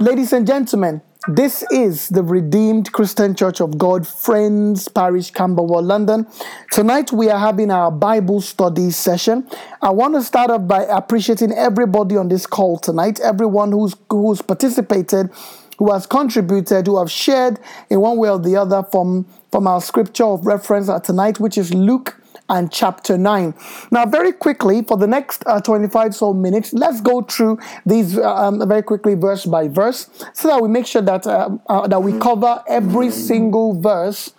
Ladies and gentlemen, this is the Redeemed Christian Church of God, Friends Parish, Camberwell, London. Tonight we are having our Bible study session. I want to start off by appreciating everybody on this call tonight, everyone who's who's participated, who has contributed, who have shared in one way or the other from from our scripture of reference tonight, which is Luke and chapter 9. Now, very quickly, for the next uh, 25 so minutes, let's go through these uh, um, very quickly, verse by verse, so that we make sure that, uh, uh, that we cover every single verse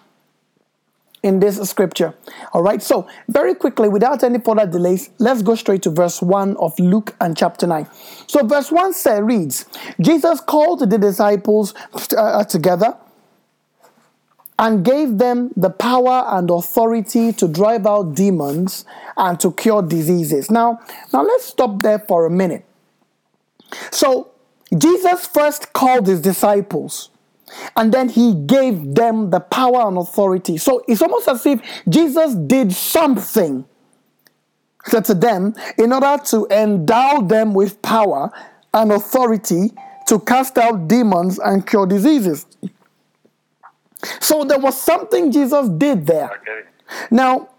in this scripture. All right, so very quickly, without any further delays, let's go straight to verse 1 of Luke and chapter 9. So, verse 1 says, reads Jesus called the disciples uh, together and gave them the power and authority to drive out demons and to cure diseases. Now, now let's stop there for a minute. So, Jesus first called his disciples and then he gave them the power and authority. So, it's almost as if Jesus did something to them in order to endow them with power and authority to cast out demons and cure diseases. So there was something Jesus did there. Okay. Now,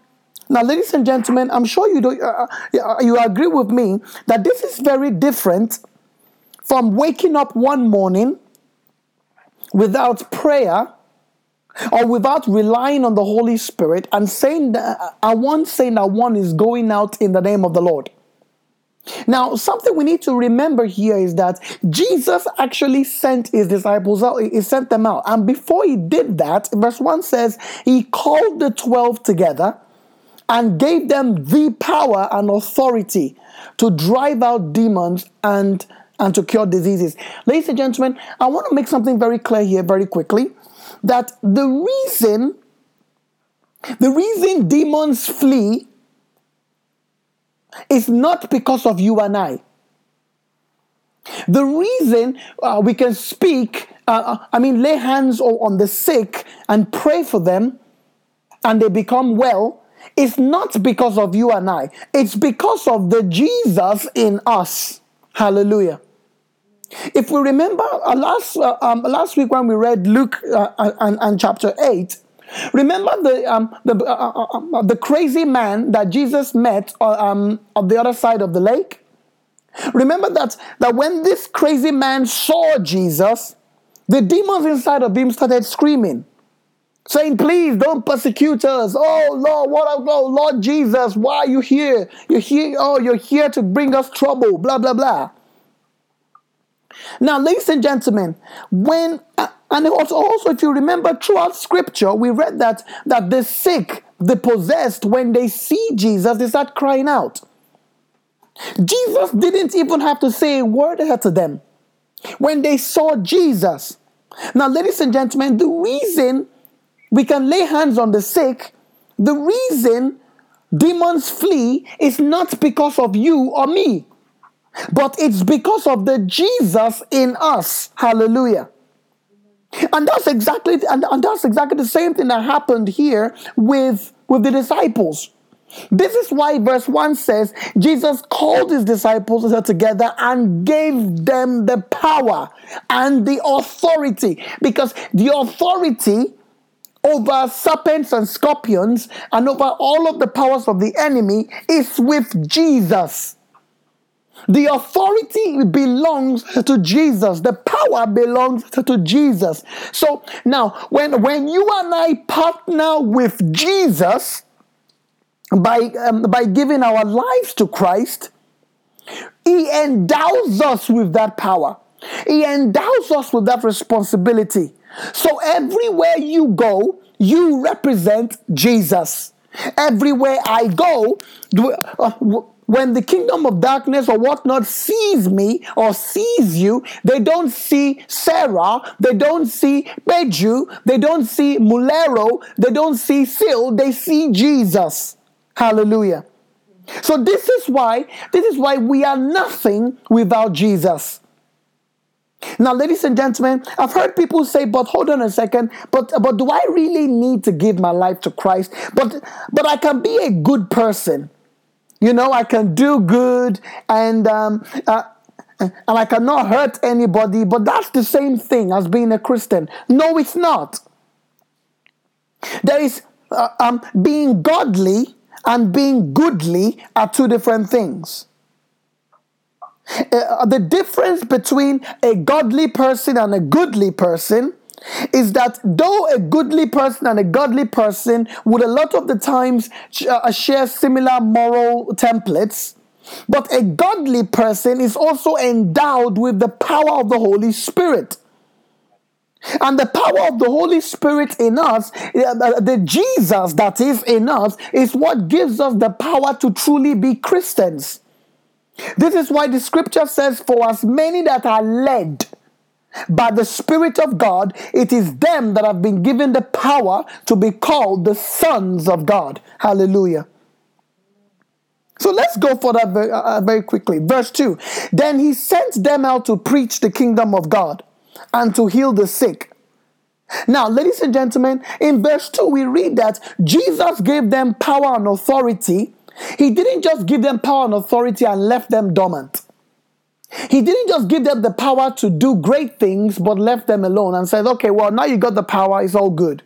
now, ladies and gentlemen, I'm sure you do, uh, uh, you agree with me that this is very different from waking up one morning without prayer or without relying on the Holy Spirit and saying that uh, I want saying that one is going out in the name of the Lord. Now, something we need to remember here is that Jesus actually sent his disciples out, he sent them out. And before he did that, verse 1 says, he called the 12 together and gave them the power and authority to drive out demons and, and to cure diseases. Ladies and gentlemen, I want to make something very clear here, very quickly, that the reason the reason demons flee it's not because of you and I. The reason uh, we can speak, uh, uh I mean, lay hands on the sick and pray for them and they become well, is not because of you and I. It's because of the Jesus in us. Hallelujah. If we remember uh, last, uh, um, last week when we read Luke uh, and, and chapter 8, Remember the um, the uh, uh, uh, uh, the crazy man that Jesus met uh, um, on the other side of the lake. Remember that that when this crazy man saw Jesus, the demons inside of him started screaming, saying, "Please don't persecute us! Oh Lord, what oh Lord Jesus, why are you here? You're here! Oh, you're here to bring us trouble! Blah blah blah." Now, ladies and gentlemen, when and also, if you remember throughout scripture, we read that that the sick, the possessed, when they see Jesus, they start crying out. Jesus didn't even have to say a word to them when they saw Jesus. Now, ladies and gentlemen, the reason we can lay hands on the sick, the reason demons flee is not because of you or me, but it's because of the Jesus in us. Hallelujah. And that's exactly and, and that's exactly the same thing that happened here with, with the disciples. This is why verse 1 says Jesus called his disciples together and gave them the power and the authority. Because the authority over serpents and scorpions and over all of the powers of the enemy is with Jesus. The authority belongs to Jesus. The power belongs to Jesus. So now, when, when you and I partner with Jesus by, um, by giving our lives to Christ, He endows us with that power. He endows us with that responsibility. So everywhere you go, you represent Jesus. Everywhere I go, uh, when the kingdom of darkness or whatnot sees me or sees you, they don't see Sarah, they don't see Beju, they don't see Mulero, they don't see Sil, they see Jesus. Hallelujah. So this is why, this is why we are nothing without Jesus. Now, ladies and gentlemen, I've heard people say, but hold on a second, but but do I really need to give my life to Christ? But but I can be a good person. You know, I can do good and um, uh, and I cannot hurt anybody, but that's the same thing as being a Christian. No, it's not. There is uh, um, being godly and being goodly are two different things. Uh, the difference between a godly person and a goodly person is that though a goodly person and a godly person would a lot of the times uh, share similar moral templates, but a godly person is also endowed with the power of the Holy Spirit. And the power of the Holy Spirit in us, uh, the Jesus that is in us, is what gives us the power to truly be Christians. This is why the scripture says, For as many that are led by the Spirit of God, it is them that have been given the power to be called the sons of God. Hallelujah. So let's go for that very, uh, very quickly. Verse 2 Then he sent them out to preach the kingdom of God and to heal the sick. Now, ladies and gentlemen, in verse 2, we read that Jesus gave them power and authority. He didn't just give them power and authority and left them dormant. He didn't just give them the power to do great things, but left them alone and said, okay, well, now you got the power, it's all good.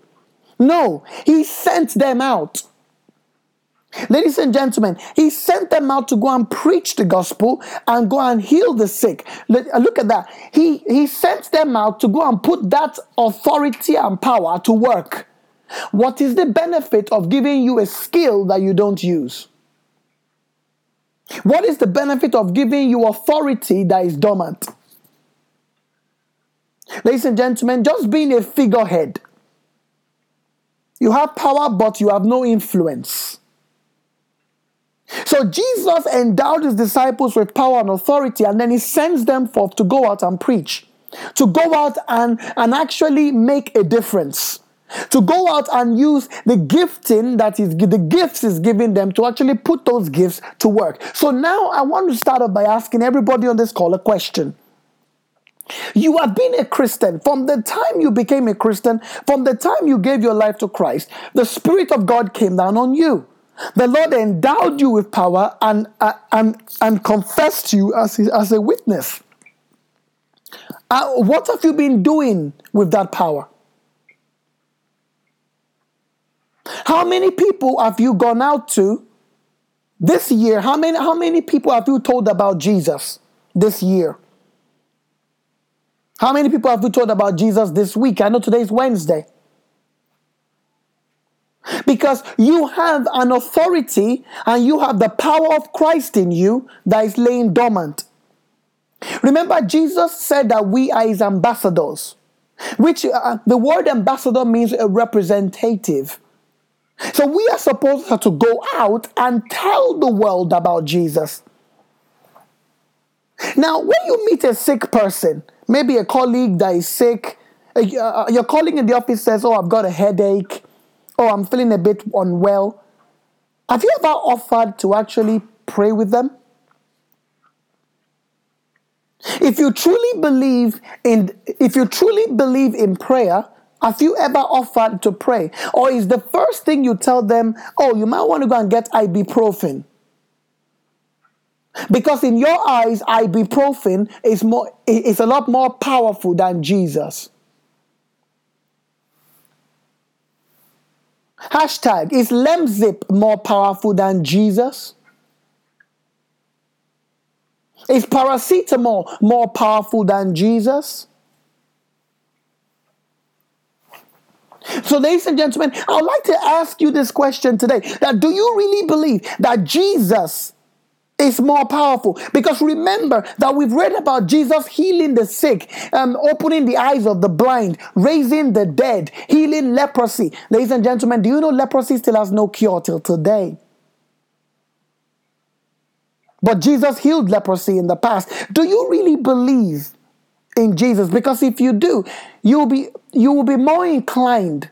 No, he sent them out. Ladies and gentlemen, he sent them out to go and preach the gospel and go and heal the sick. Uh, look at that. He, he sent them out to go and put that authority and power to work. What is the benefit of giving you a skill that you don't use? What is the benefit of giving you authority that is dormant? Ladies and gentlemen, just being a figurehead. You have power, but you have no influence. So Jesus endowed his disciples with power and authority, and then he sends them forth to go out and preach, to go out and, and actually make a difference. To go out and use the gifting that is the gifts is giving them to actually put those gifts to work. So now I want to start off by asking everybody on this call a question. You have been a Christian from the time you became a Christian, from the time you gave your life to Christ. The Spirit of God came down on you. The Lord endowed you with power and, uh, and, and confessed you as, as a witness. Uh, what have you been doing with that power? How many people have you gone out to this year? How many, how many people have you told about Jesus this year? How many people have you told about Jesus this week? I know today is Wednesday. Because you have an authority and you have the power of Christ in you that is laying dormant. Remember, Jesus said that we are his ambassadors, which uh, the word ambassador means a representative. So we are supposed to go out and tell the world about Jesus. Now, when you meet a sick person, maybe a colleague that is sick, uh, your colleague in the office says, Oh, I've got a headache oh, I'm feeling a bit unwell, have you ever offered to actually pray with them? If you truly believe in if you truly believe in prayer, have you ever offered to pray? Or is the first thing you tell them, oh, you might want to go and get ibuprofen? Because in your eyes, ibuprofen is more is a lot more powerful than Jesus. Hashtag, is Lemsip more powerful than Jesus? Is paracetamol more powerful than Jesus? So, ladies and gentlemen, I would like to ask you this question today that do you really believe that Jesus is more powerful. Because remember that we've read about Jesus healing the sick, um, opening the eyes of the blind, raising the dead, healing leprosy. Ladies and gentlemen, do you know leprosy still has no cure till today? But Jesus healed leprosy in the past. Do you really believe in Jesus? Because if you do, you will be you will be more inclined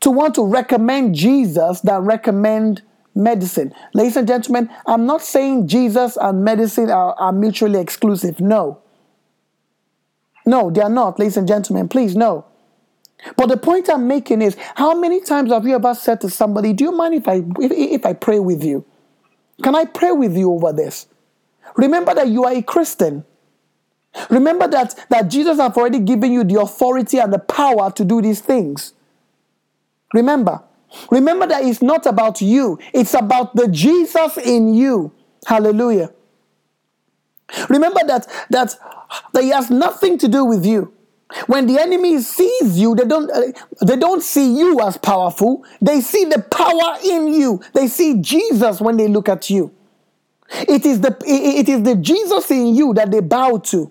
to want to recommend Jesus than recommend medicine. Ladies and gentlemen, I'm not saying Jesus and medicine are, are mutually exclusive. No. No, they are not, ladies and gentlemen. Please, no. But the point I'm making is how many times have you ever said to somebody, Do you mind if I if, if I pray with you? Can I pray with you over this? Remember that you are a Christian. Remember that, that Jesus has already given you the authority and the power to do these things. Remember. Remember that it's not about you, it's about the Jesus in you. Hallelujah. Remember that that that he has nothing to do with you. When the enemy sees you, they don't uh, they don't see you as powerful. They see the power in you. They see Jesus when they look at you. It is the it is the Jesus in you that they bow to.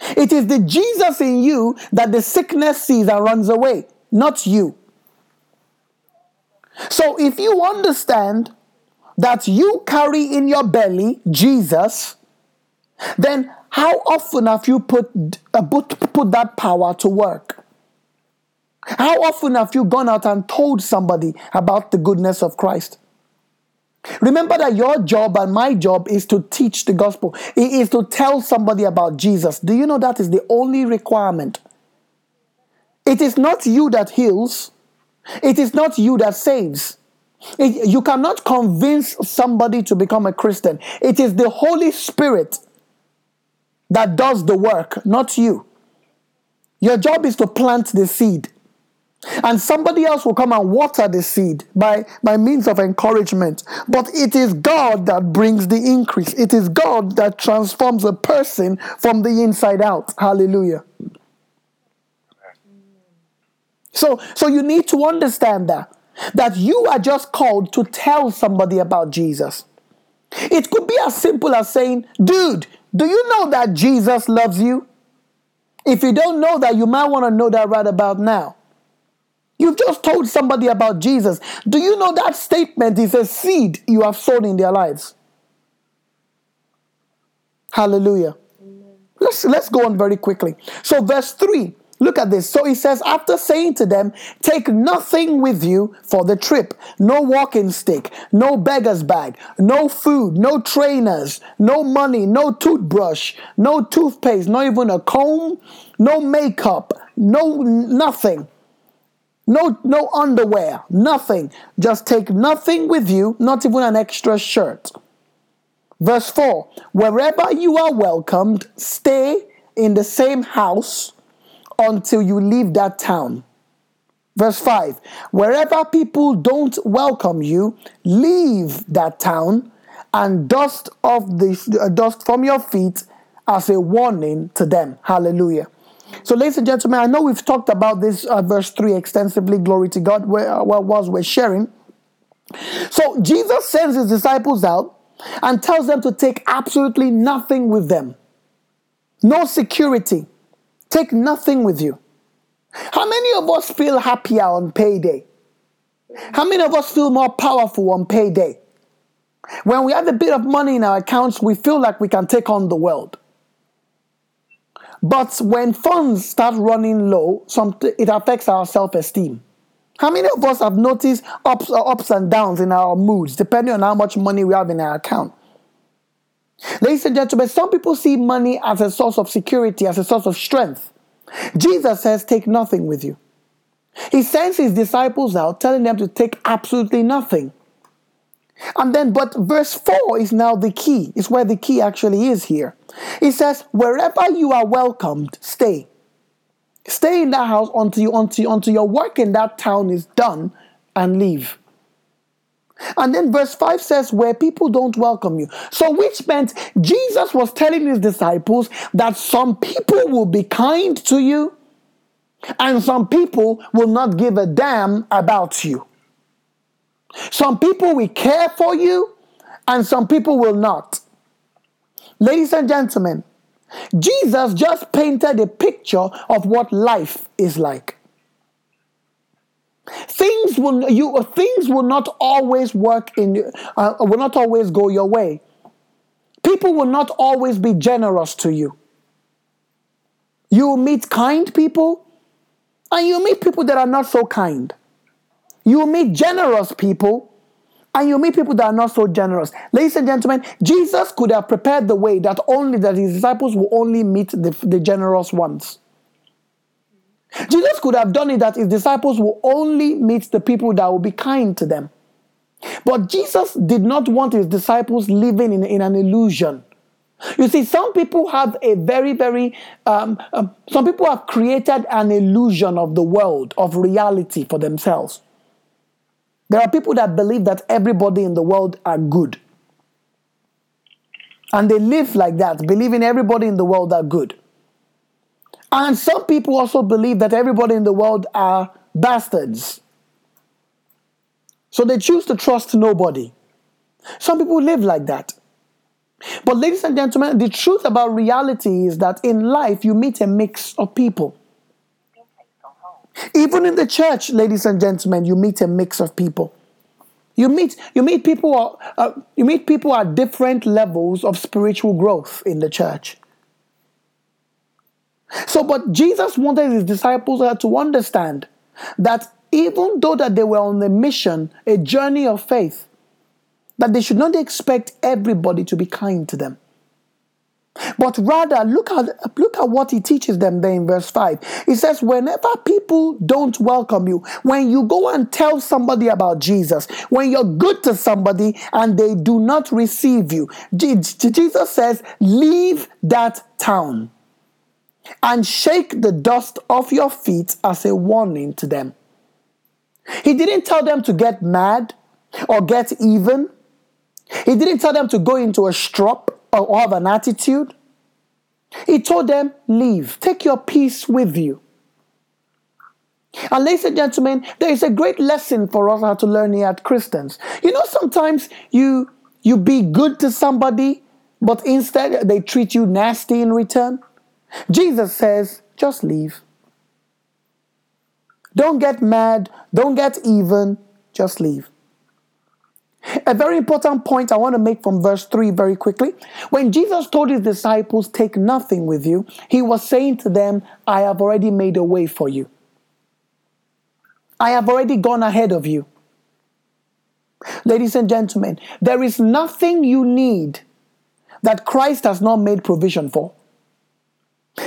It is the Jesus in you that the sickness sees and runs away, not you. So if you understand that you carry in your belly Jesus, then how often have you put, uh, put, that power to work? How often have you gone out and told somebody about the goodness of Christ? Remember that your job and my job is to teach the gospel. It is to tell somebody about Jesus. Do you know that is the only requirement? It is not you that heals. It is not you that saves. It, you cannot convince somebody to become a Christian. It is the Holy Spirit that does the work, not you. Your job is to plant the seed. And somebody else will come and water the seed by, by means of encouragement. But it is God that brings the increase. It is God that transforms a person from the inside out. Hallelujah. So, so you need to understand that. That you are just called to tell somebody about Jesus. It could be as simple as saying, dude, do you know that Jesus loves you? If you don't know that, you might want to know that right about now. You've just told somebody about Jesus. Do you know that statement is a seed you have sown in their lives? Hallelujah. Let's, let's go on very quickly. So, verse 3 Look at this. So he says, after saying to them, Take nothing with you for the trip no walking stick, no beggar's bag, no food, no trainers, no money, no toothbrush, no toothpaste, not even a comb, no makeup, no nothing. No, no underwear, nothing. Just take nothing with you, not even an extra shirt. Verse 4 Wherever you are welcomed, stay in the same house until you leave that town. Verse 5 Wherever people don't welcome you, leave that town and dust off the uh, dust from your feet as a warning to them. Hallelujah. So, ladies and gentlemen, I know we've talked about this uh, verse 3 extensively. Glory to God, where, uh, was we're sharing. So, Jesus sends his disciples out and tells them to take absolutely nothing with them. No security, Take nothing with you. How many of us feel happier on payday? How many of us feel more powerful on payday? When we have a bit of money in our accounts, we feel like we can take on the world. But when funds start running low, it affects our self esteem. How many of us have noticed ups, uh, ups and downs in our moods depending on how much money we have in our account? Ladies and gentlemen, some people see money as a source of security, as a source of strength. Jesus says, Take nothing with you. He sends his disciples out, telling them to take absolutely nothing. And then, but verse 4 is now the key, is where the key actually is here. It says, Wherever you are welcomed, stay. Stay in that house until, you, until, until your work in that town is done and leave. And then verse 5 says, Where people don't welcome you. So, which meant Jesus was telling his disciples that some people will be kind to you and some people will not give a damn about you. Some people will care for you and some people will not. Ladies and gentlemen, Jesus just painted a picture of what life is like. Things will you things will not always work in uh, will not always go your way. People will not always be generous to you. You meet kind people and you meet people that are not so kind. You meet generous people and you meet people that are not so generous. Ladies and gentlemen, Jesus could have prepared the way that only that his disciples will only meet the, the generous ones. Jesus could have done it that his disciples will only meet the people that will be kind to them. But Jesus did not want his disciples living in, in an illusion You see, some people have a very, very, um, um, some people have created an illusion of the world, of reality for themselves. There are people that believe that everybody in the world are good. And they live like that, believing everybody in the world are good. And some people also believe that everybody in the world are bastards. So they choose to trust nobody. Some people live like that. But, ladies and gentlemen, the truth about reality is that in life you meet a mix of people. Even in the church, ladies and gentlemen, you meet a mix of people. You meet you meet people uh, you meet people at different levels of spiritual growth in the church. So, but Jesus wanted his disciples to understand that even though that they were on a mission, a journey of faith, that they should not expect everybody to be kind to them. But rather, look at, look at what he teaches them there in verse 5. He says, Whenever people don't welcome you, when you go and tell somebody about Jesus, when you're good to somebody and they do not receive you, Jesus says, Leave that town and shake the dust off your feet as a warning to them. He didn't tell them to get mad or get even. He didn't tell them to go into a strop or have an attitude. He told them, Leave, take your peace with you. And ladies and gentlemen, there is a great lesson for us how to learn here at Christians. You know, sometimes you you be good to somebody, but instead they treat you nasty in return. Jesus says, just leave. Don't get mad, don't get even, just leave. A very important point I want to make from verse 3 very quickly. When Jesus told his disciples, Take nothing with you, he was saying to them, I have already made a way for you. I have already gone ahead of you. Ladies and gentlemen, there is nothing you need that Christ has not made provision for.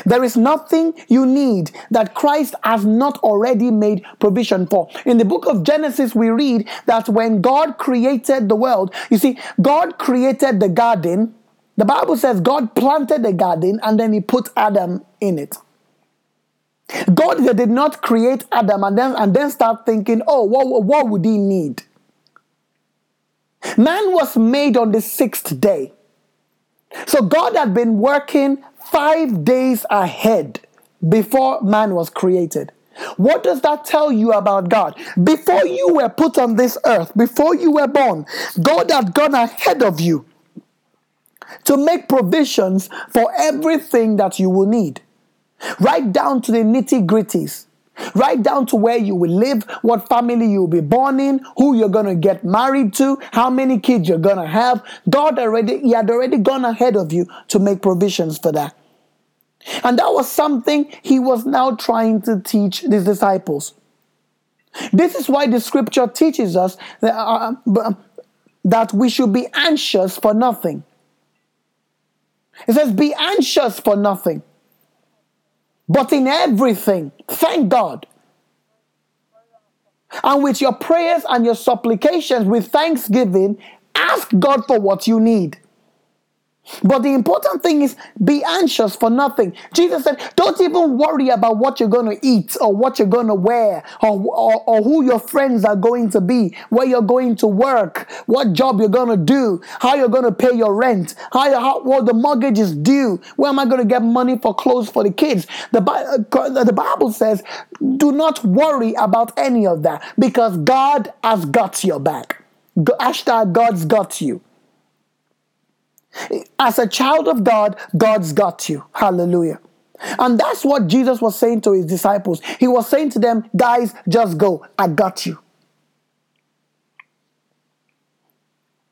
There is nothing you need that Christ has not already made provision for. In the book of Genesis, we read that when God created the world, you see, God created the garden. The Bible says God planted the garden and then he put Adam in it. God did not create Adam and then, and then start thinking, oh, what, what would he need? Man was made on the sixth day. So God had been working five days ahead before man was created. What does that tell you about God? Before you were put on this earth, before you were born, God had gone ahead of you to make provisions for everything that you will need, right down to the nitty gritties. Right down to where you will live, what family you'll be born in, who you're gonna get married to, how many kids you're gonna have. God already, He had already gone ahead of you to make provisions for that. And that was something he was now trying to teach his disciples. This is why the scripture teaches us that, uh, uh that we should be anxious for nothing. It says, Be anxious for nothing, but in everything, thank God. And with your prayers and your supplications, with thanksgiving, ask God for what you need. But the important thing is be anxious for nothing. Jesus said, Don't even worry about what you're going to eat or what you're going to wear or, or, or, who your friends are going to be, where you're going to work, what job you're going to do, how you're going to pay your rent, how, you, how what the mortgage is due, where am I going to get money for clothes for the kids. The, uh, the Bible says, Do not worry about any of that because God has got your back. Hashtag God's got you. As a child of God, God's got you. Hallelujah. And that's what Jesus was saying to his disciples. He was saying to them, guys, just go. I got you.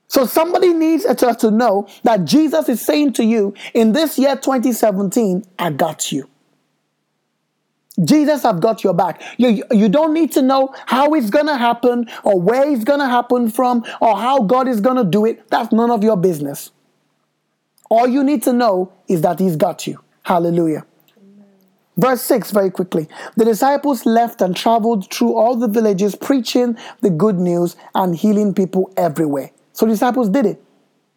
So somebody needs to, to know that Jesus is saying to you in this year 2017, I got you. Jesus I've got your back. You, you don't need to know how it's going to happen or where it's going to happen from or how God is going to do it. That's none of your business. All you need to know is that He's got you. Hallelujah. Verse 6, very quickly. The disciples left and traveled through all the villages, preaching the good news and healing people everywhere. So the disciples did it.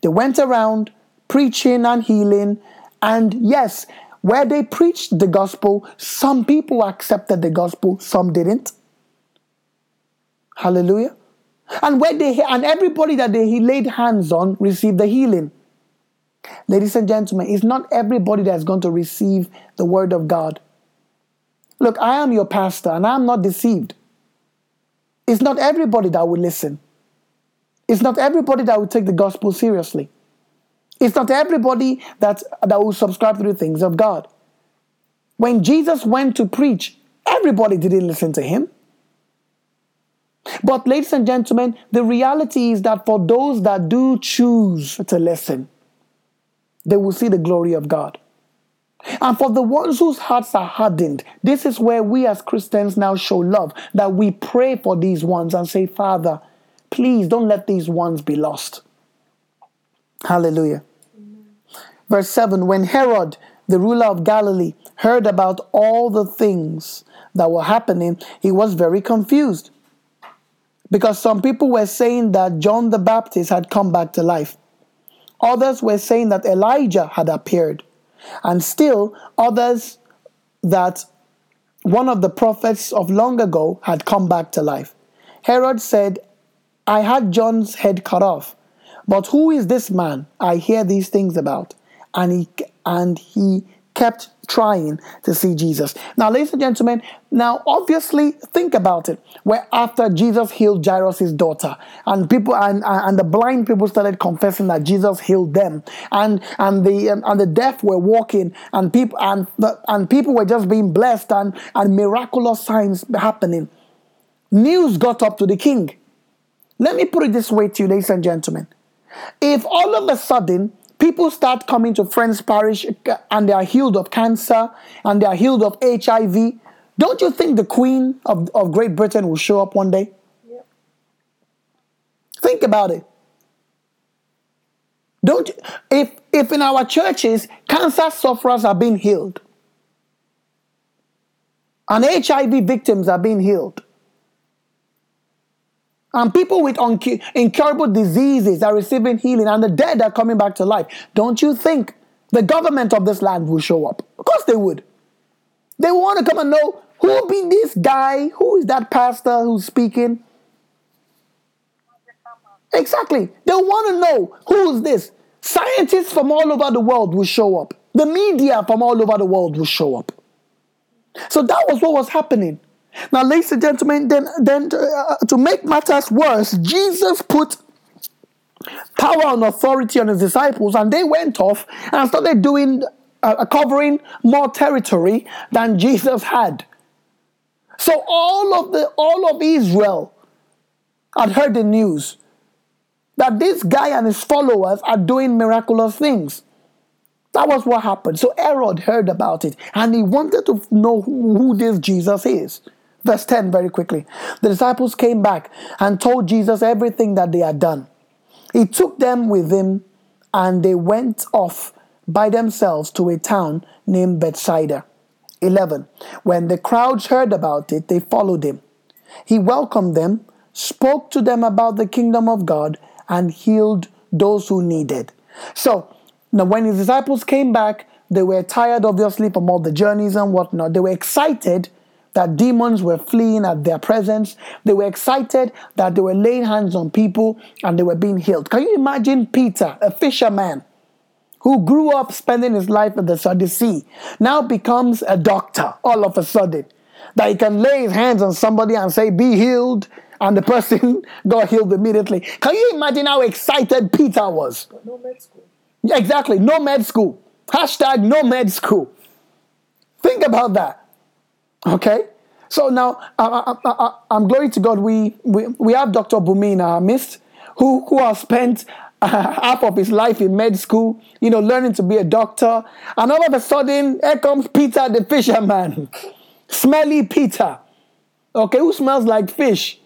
They went around preaching and healing. And yes, where they preached the gospel, some people accepted the gospel, some didn't. Hallelujah. And where they and everybody that they, he laid hands on received the healing. Ladies and gentlemen, it's not everybody that's going to receive the word of God. Look, I am your pastor and I'm not deceived. It's not everybody that will listen. It's not everybody that will take the gospel seriously. It's not everybody that, that will subscribe to the things of God. When Jesus went to preach, everybody didn't listen to him. But, ladies and gentlemen, the reality is that for those that do choose to listen, they will see the glory of God. And for the ones whose hearts are hardened, this is where we as Christians now show love, that we pray for these ones and say, Father, please don't let these ones be lost. Hallelujah. Amen. Verse 7 When Herod, the ruler of Galilee, heard about all the things that were happening, he was very confused. Because some people were saying that John the Baptist had come back to life. Others were saying that Elijah had appeared. And still, others that one of the prophets of long ago had come back to life. Herod said, I had John's head cut off. But who is this man I hear these things about? And he and he kept trying to see Jesus. Now, ladies and gentlemen, now obviously think about it. Where after Jesus healed Jairus' daughter, and people and, and the blind people started confessing that Jesus healed them, and and the um, and the deaf were walking, and people and the, and people were just being blessed, and and miraculous signs happening. News got up to the king. Let me put it this way to you, ladies and gentlemen. If all of a sudden people start coming to Friends Parish and they are healed of cancer and they are healed of HIV, don't you think the Queen of, of Great Britain will show up one day? Think about it. Don't if if in our churches cancer sufferers are being healed and HIV victims are being healed and people with incurable diseases are receiving healing, and the dead are coming back to life. Don't you think the government of this land will show up? Of course they would. They want to come and know who be this guy, who is that pastor who's speaking. Exactly. They want to know who's this. Scientists from all over the world will show up. The media from all over the world will show up. So that was what was happening. Now, ladies and gentlemen, then, then uh, to make matters worse, Jesus put power and authority on his disciples, and they went off and started doing uh, covering more territory than Jesus had. So all of the all of Israel had heard the news that this guy and his followers are doing miraculous things. That was what happened. So Herod heard about it and he wanted to know who this Jesus is. Verse 10, very quickly. The disciples came back and told Jesus everything that they had done. He took them with him and they went off by themselves to a town named Bethsaida. 11. When the crowds heard about it, they followed him. He welcomed them, spoke to them about the kingdom of God, and healed those who needed. So, now when his disciples came back, they were tired, obviously, from all the journeys and whatnot. They were excited that demons were fleeing at their presence. They were excited that they were laying hands on people and they were being healed. Can you imagine Peter, a fisherman who grew up spending his life at the sea, now becomes a doctor all of a sudden? That he can lay his hands on somebody and say, Be healed, and the person got healed immediately. Can you imagine how excited Peter was? But no med school. Exactly, no med school. Hashtag no med school. Think about that. Okay? So now, I, am glory to God, we, we, we have Dr. Bumi in our midst who, who has spent half of his life in med school, you know, learning to be a doctor. And all of a sudden, here comes Peter the fisherman. Smelly Peter. Okay, who smells like fish?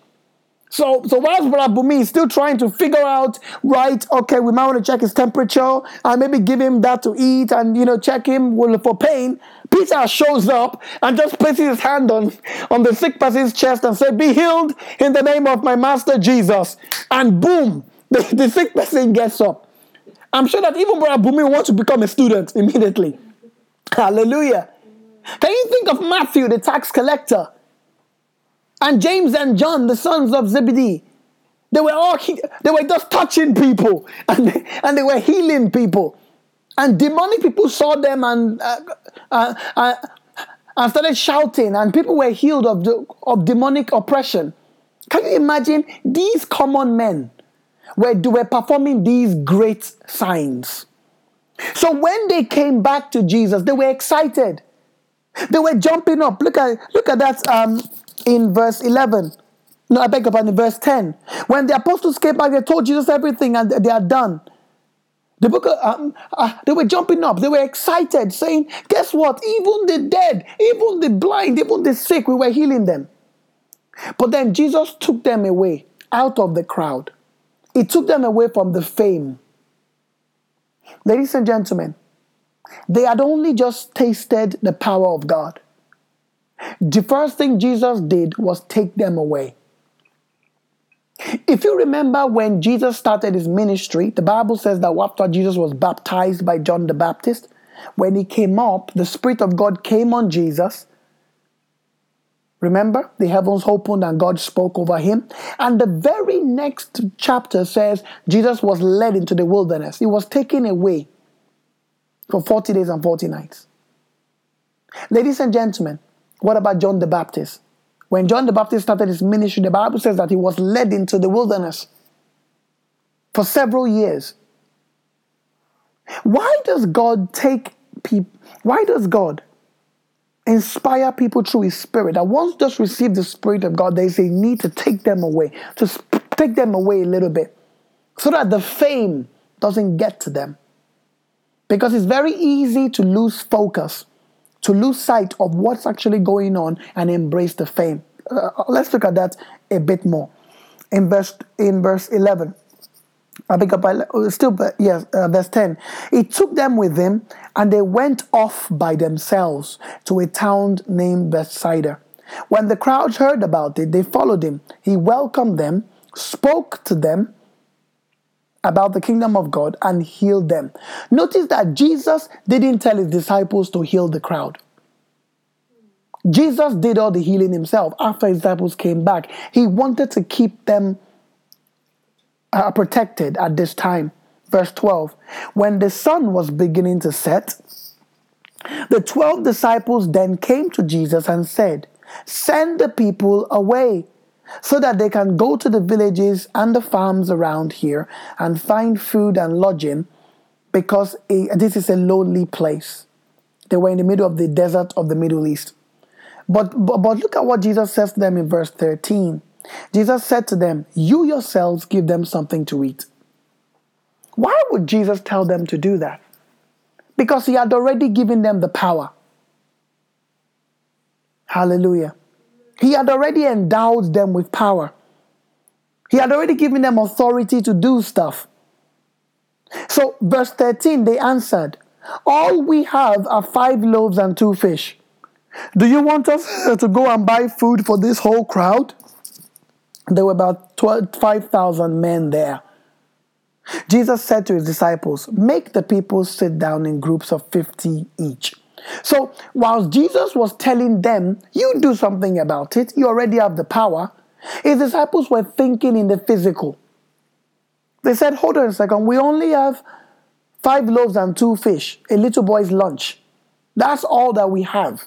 So, so whilst Bumi is still trying to figure out, right, okay, we might want to check his temperature and maybe give him that to eat and, you know, check him for pain, Peter shows up and just places his hand on, on the sick person's chest and said, Be healed in the name of my master Jesus. And boom, the, the sick person gets up. I'm sure that even Brother Bumi wants to become a student immediately. Hallelujah. Can you think of Matthew, the tax collector, and James and John, the sons of Zebedee? They were all they were just touching people and they, and they were healing people, and demonic people saw them and uh, uh, uh, and started shouting, and people were healed of the, of demonic oppression. Can you imagine these common men were, were performing these great signs? So when they came back to Jesus, they were excited. They were jumping up. Look at look at that um, in verse 11. No, I beg your pardon, in verse 10. When the apostles came back, they told Jesus everything and they are done. The book, um, uh, they were jumping up. They were excited, saying, Guess what? Even the dead, even the blind, even the sick, we were healing them. But then Jesus took them away out of the crowd. He took them away from the fame. Ladies and gentlemen, they had only just tasted the power of God. The first thing Jesus did was take them away. If you remember when Jesus started his ministry, the Bible says that after Jesus was baptized by John the Baptist, when he came up, the Spirit of God came on Jesus. Remember, the heavens opened and God spoke over him. And the very next chapter says Jesus was led into the wilderness. He was taken away for 40 days and 40 nights. Ladies and gentlemen, what about John the Baptist? When John the Baptist started his ministry, the Bible says that he was led into the wilderness for several years. Why does God take people? Why does God inspire people through His Spirit? That once just received the Spirit of God, there is a need to take them away, to take them away a little bit, so that the fame doesn't get to them. Because it's very easy to lose focus to lose sight of what's actually going on and embrace the fame. Uh, let's look at that a bit more. In verse in verse 11, I pick up uh, still yes, uh, verse 10. He took them with him and they went off by themselves to a town named Bethsaida. When the crowds heard about it, they followed him. He welcomed them, spoke to them about the kingdom of God and heal them. Notice that Jesus didn't tell his disciples to heal the crowd. Jesus did all the healing himself after his disciples came back. He wanted to keep them uh, protected at this time. Verse 12 When the sun was beginning to set, the 12 disciples then came to Jesus and said, Send the people away so that they can go to the villages and the farms around here and find food and lodging because this is a lonely place. They were in the middle of the desert of the Middle East. But, but, but look at what Jesus says to them in verse 13. Jesus said to them, You yourselves give them something to eat. Why would Jesus tell them to do that? Because he had already given them the power. Hallelujah. He had already endowed them with power. He had already given them authority to do stuff. So, verse 13, they answered, All we have are five loaves and two fish. Do you want us to go and buy food for this whole crowd? There were about 5,000 men there. Jesus said to his disciples, Make the people sit down in groups of 50 each. So, whilst Jesus was telling them, You do something about it, you already have the power, his disciples were thinking in the physical. They said, Hold on a second, we only have five loaves and two fish, a little boy's lunch. That's all that we have.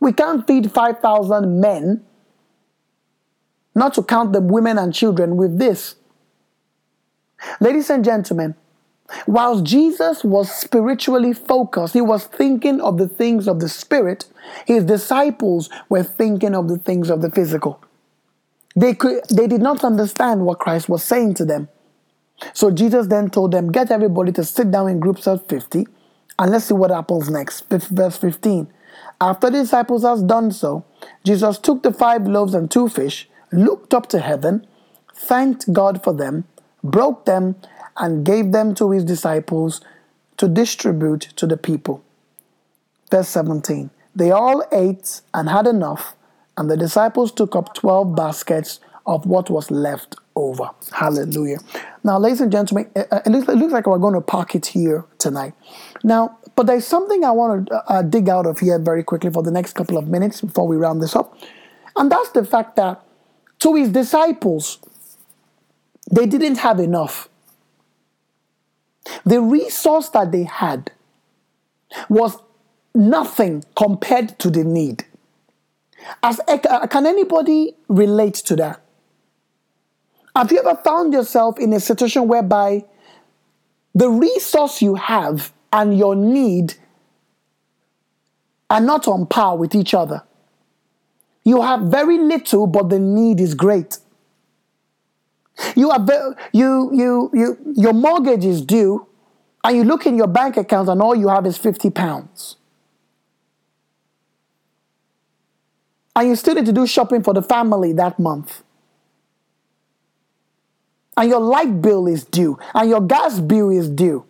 We can't feed 5,000 men, not to count the women and children, with this. Ladies and gentlemen, Whilst Jesus was spiritually focused, he was thinking of the things of the spirit, his disciples were thinking of the things of the physical. They, could, they did not understand what Christ was saying to them. So Jesus then told them, Get everybody to sit down in groups of 50, and let's see what happens next. Verse 15. After the disciples had done so, Jesus took the five loaves and two fish, looked up to heaven, thanked God for them, broke them, and gave them to his disciples to distribute to the people. Verse 17 They all ate and had enough, and the disciples took up 12 baskets of what was left over. Hallelujah. Now, ladies and gentlemen, eh, eh, it, looks, it looks like we're going to park it here tonight. Now, but there's something I want to uh, uh, dig out of here very quickly for the next couple of minutes before we round this up. And that's the fact that to his disciples, they didn't have enough. The resource that they had was nothing compared to the need. As can anybody relate to that? Have you ever found yourself in a situation whereby the resource you have and your need are not on par with each other? You have very little, but the need is great. You are you you you your mortgage is due, and you look in your bank account and all you have is fifty pounds. And you still need to do shopping for the family that month. And your light bill is due, and your gas bill is due.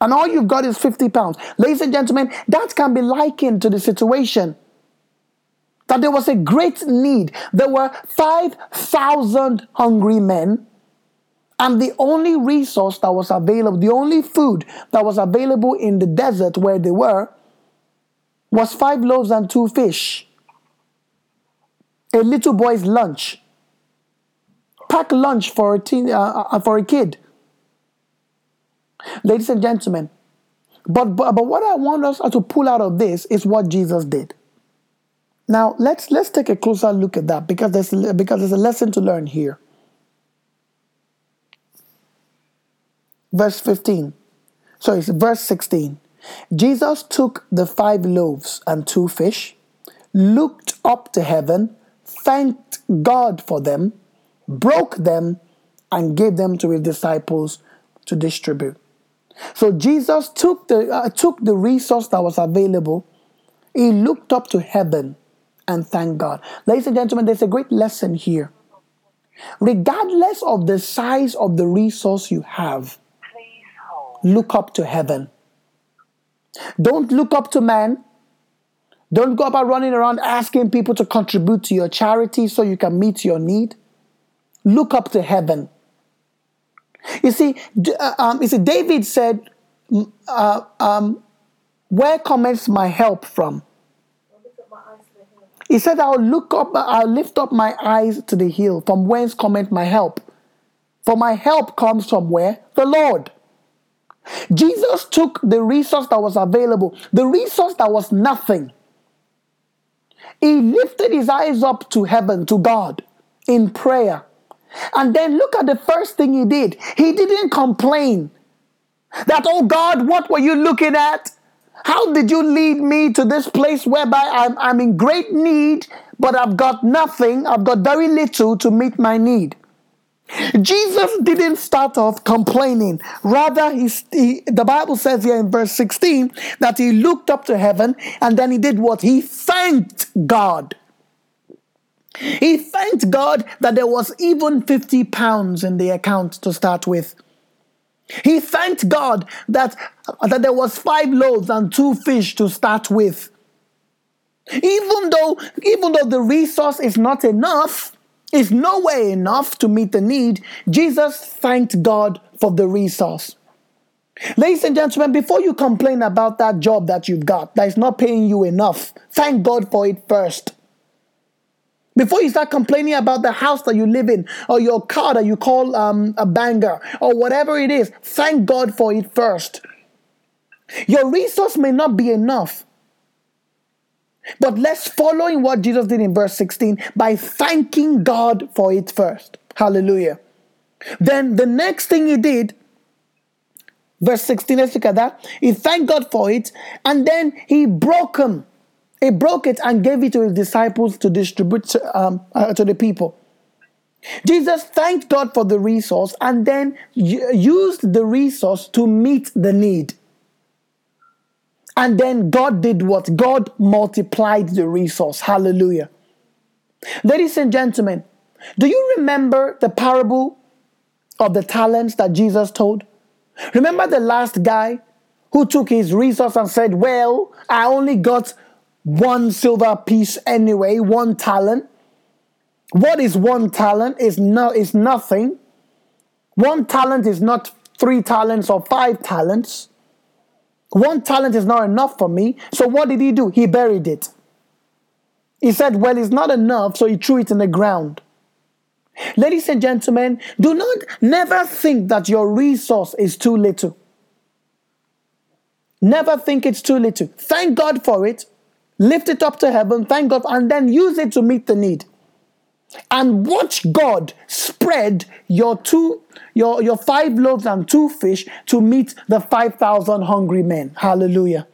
And all you've got is 50 pounds. Ladies and gentlemen, that can be likened to the situation that there was a great need. There were 5,000 hungry men, and the only resource that was available, the only food that was available in the desert where they were, was five loaves and two fish. A little boy's lunch. Pack lunch for a, teen, uh, uh, for a kid. Ladies and gentlemen, but, but, but what I want us to pull out of this is what Jesus did. Now let's let's take a closer look at that because there's because there's a lesson to learn here. Verse 15. Sorry, it's verse 16. Jesus took the five loaves and two fish, looked up to heaven, thanked God for them, broke them, and gave them to his disciples to distribute. So Jesus took the uh, took the resource that was available. He looked up to heaven and thank God. Ladies and gentlemen, there's a great lesson here. Regardless of the size of the resource you have, look up to heaven. Don't look up to man. Don't go about running around asking people to contribute to your charity so you can meet your need. Look up to heaven. You see, uh, um, you see David said, uh, um, Where comes my help from? He said, I'll look up, I'll lift up my eyes to the hill, from whence cometh my help. For my help comes from where? The Lord. Jesus took the resource that was available, the resource that was nothing. He lifted his eyes up to heaven, to God, in prayer. And then look at the first thing he did. He didn't complain that, oh God, what were you looking at? How did you lead me to this place whereby I'm, I'm in great need, but I've got nothing, I've got very little to meet my need? Jesus didn't start off complaining. Rather, he, he, the Bible says here in verse 16 that he looked up to heaven and then he did what? He thanked God. He thanked God that there was even 50 pounds in the account to start with. He thanked God that, that there was five loaves and two fish to start with. Even though, even though the resource is not enough, is nowhere enough to meet the need, Jesus thanked God for the resource. Ladies and gentlemen, before you complain about that job that you've got that is not paying you enough, thank God for it first. Before you start complaining about the house that you live in or your car that you call um, a banger or whatever it is, thank God for it first. Your resource may not be enough. But let's follow in what Jesus did in verse 16 by thanking God for it first. Hallelujah. Then the next thing he did, verse 16, let's look at that. He thanked God for it, and then he broke them he broke it and gave it to his disciples to distribute um, uh, to the people. Jesus thanked God for the resource and then used the resource to meet the need. And then God did what? God multiplied the resource. Hallelujah. Ladies and gentlemen, do you remember the parable of the talents that Jesus told? Remember the last guy who took his resource and said, Well, I only got one silver piece anyway, one talent. What is one talent is no is nothing. One talent is not three talents or five talents. One talent is not enough for me. So what did he do? He buried it. He said, Well, it's not enough, so he threw it in the ground. Ladies and gentlemen, do not never think that your resource is too little. Never think it's too little. Thank God for it. Lift it up to heaven, thank God, and then use it to meet the need. And watch God spread your two, your, your five loaves and two fish to meet the 5,000 hungry men. Hallelujah.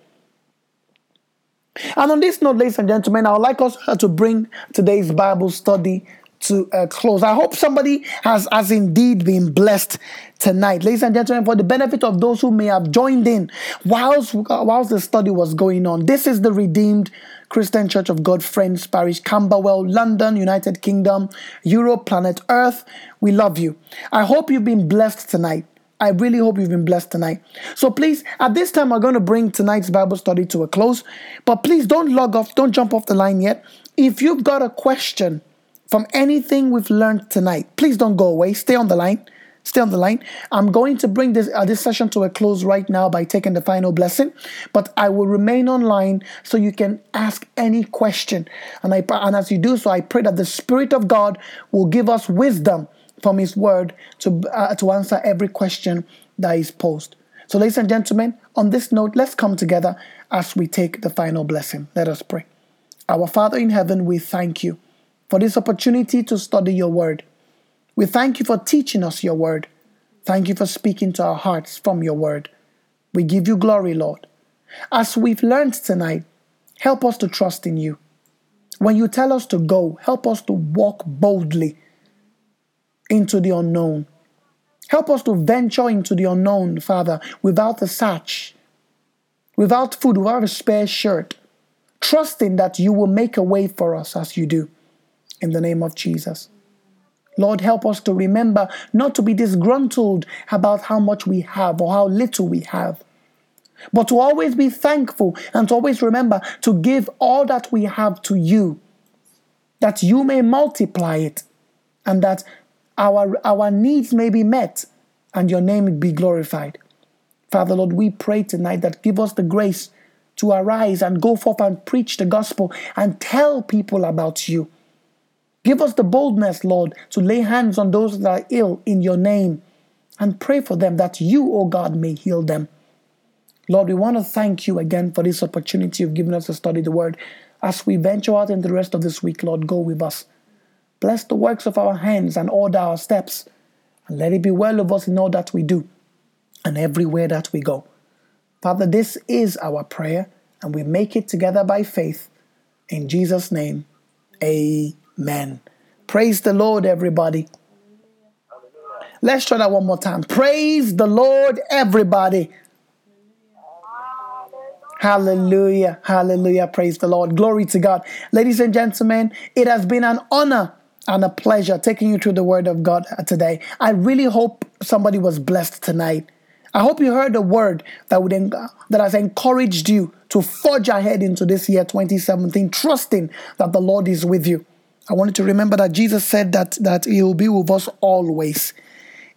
And on this note, ladies and gentlemen, I would like us to bring today's Bible study to a close. I hope somebody has, has indeed been blessed tonight. Ladies and gentlemen, for the benefit of those who may have joined in whilst, whilst the study was going on, this is the Redeemed Christian Church of God Friends Parish, Camberwell, London, United Kingdom, Europe, planet Earth. We love you. I hope you've been blessed tonight. I really hope you've been blessed tonight. So please, at this time, I'm going to bring tonight's Bible study to a close. But please don't log off, don't jump off the line yet. If you've got a question from anything we've learned tonight, please don't go away. Stay on the line. Stay on the line. I'm going to bring this uh, this session to a close right now by taking the final blessing, but I will remain online so you can ask any question. And I and as you do so, I pray that the Spirit of God will give us wisdom from His Word to uh, to answer every question that is posed. So, ladies and gentlemen, on this note, let's come together as we take the final blessing. Let us pray. Our Father in heaven, we thank you for this opportunity to study your Word. We thank you for teaching us your word. Thank you for speaking to our hearts from your word. We give you glory, Lord. As we've learned tonight, help us to trust in you. When you tell us to go, help us to walk boldly into the unknown. Help us to venture into the unknown, Father, without a satch, without food, without a spare shirt, trusting that you will make a way for us as you do. In the name of Jesus. Lord, help us to remember not to be disgruntled about how much we have or how little we have, but to always be thankful and to always remember to give all that we have to you, that you may multiply it and that our, our needs may be met and your name be glorified. Father, Lord, we pray tonight that give us the grace to arise and go forth and preach the gospel and tell people about you. Give us the boldness, Lord, to lay hands on those that are ill in your name and pray for them that you, O oh God, may heal them. Lord, we want to thank you again for this opportunity you've given us to study the word. As we venture out in the rest of this week, Lord, go with us. Bless the works of our hands and order our steps. And let it be well of us in all that we do and everywhere that we go. Father, this is our prayer, and we make it together by faith. In Jesus' name, amen. Amen. Praise the Lord, everybody. Let's try that one more time. Praise the Lord, everybody. Hallelujah. Hallelujah. Praise the Lord. Glory to God. Ladies and gentlemen, it has been an honor and a pleasure taking you through the Word of God today. I really hope somebody was blessed tonight. I hope you heard a word that would that has encouraged you to forge ahead into this year 2017, trusting that the Lord is with you. I wanted to remember that Jesus said that that He will be with us always,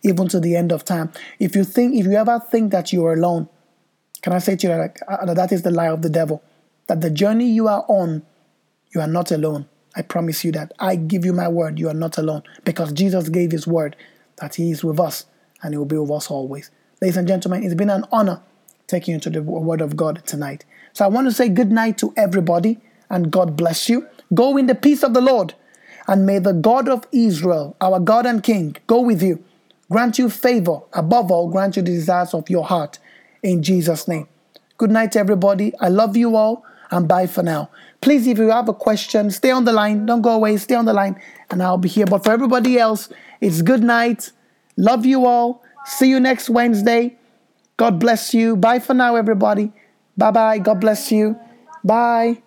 even to the end of time. If you think, if you ever think that you are alone, can I say to you that uh, that is the lie of the devil? That the journey you are on, you are not alone. I promise you that. I give you my word, you are not alone, because Jesus gave His word that He is with us and He will be with us always. Ladies and gentlemen, it's been an honor taking you to the Word of God tonight. So I want to say good night to everybody and God bless you. Go in the peace of the Lord, and may the God of Israel, our God and King, go with you, grant you favor, above all, grant you the desires of your heart. In Jesus' name. Good night, everybody. I love you all, and bye for now. Please, if you have a question, stay on the line. Don't go away. Stay on the line, and I'll be here. But for everybody else, it's good night. Love you all. See you next Wednesday. God bless you. Bye for now, everybody. Bye bye. God bless you. Bye.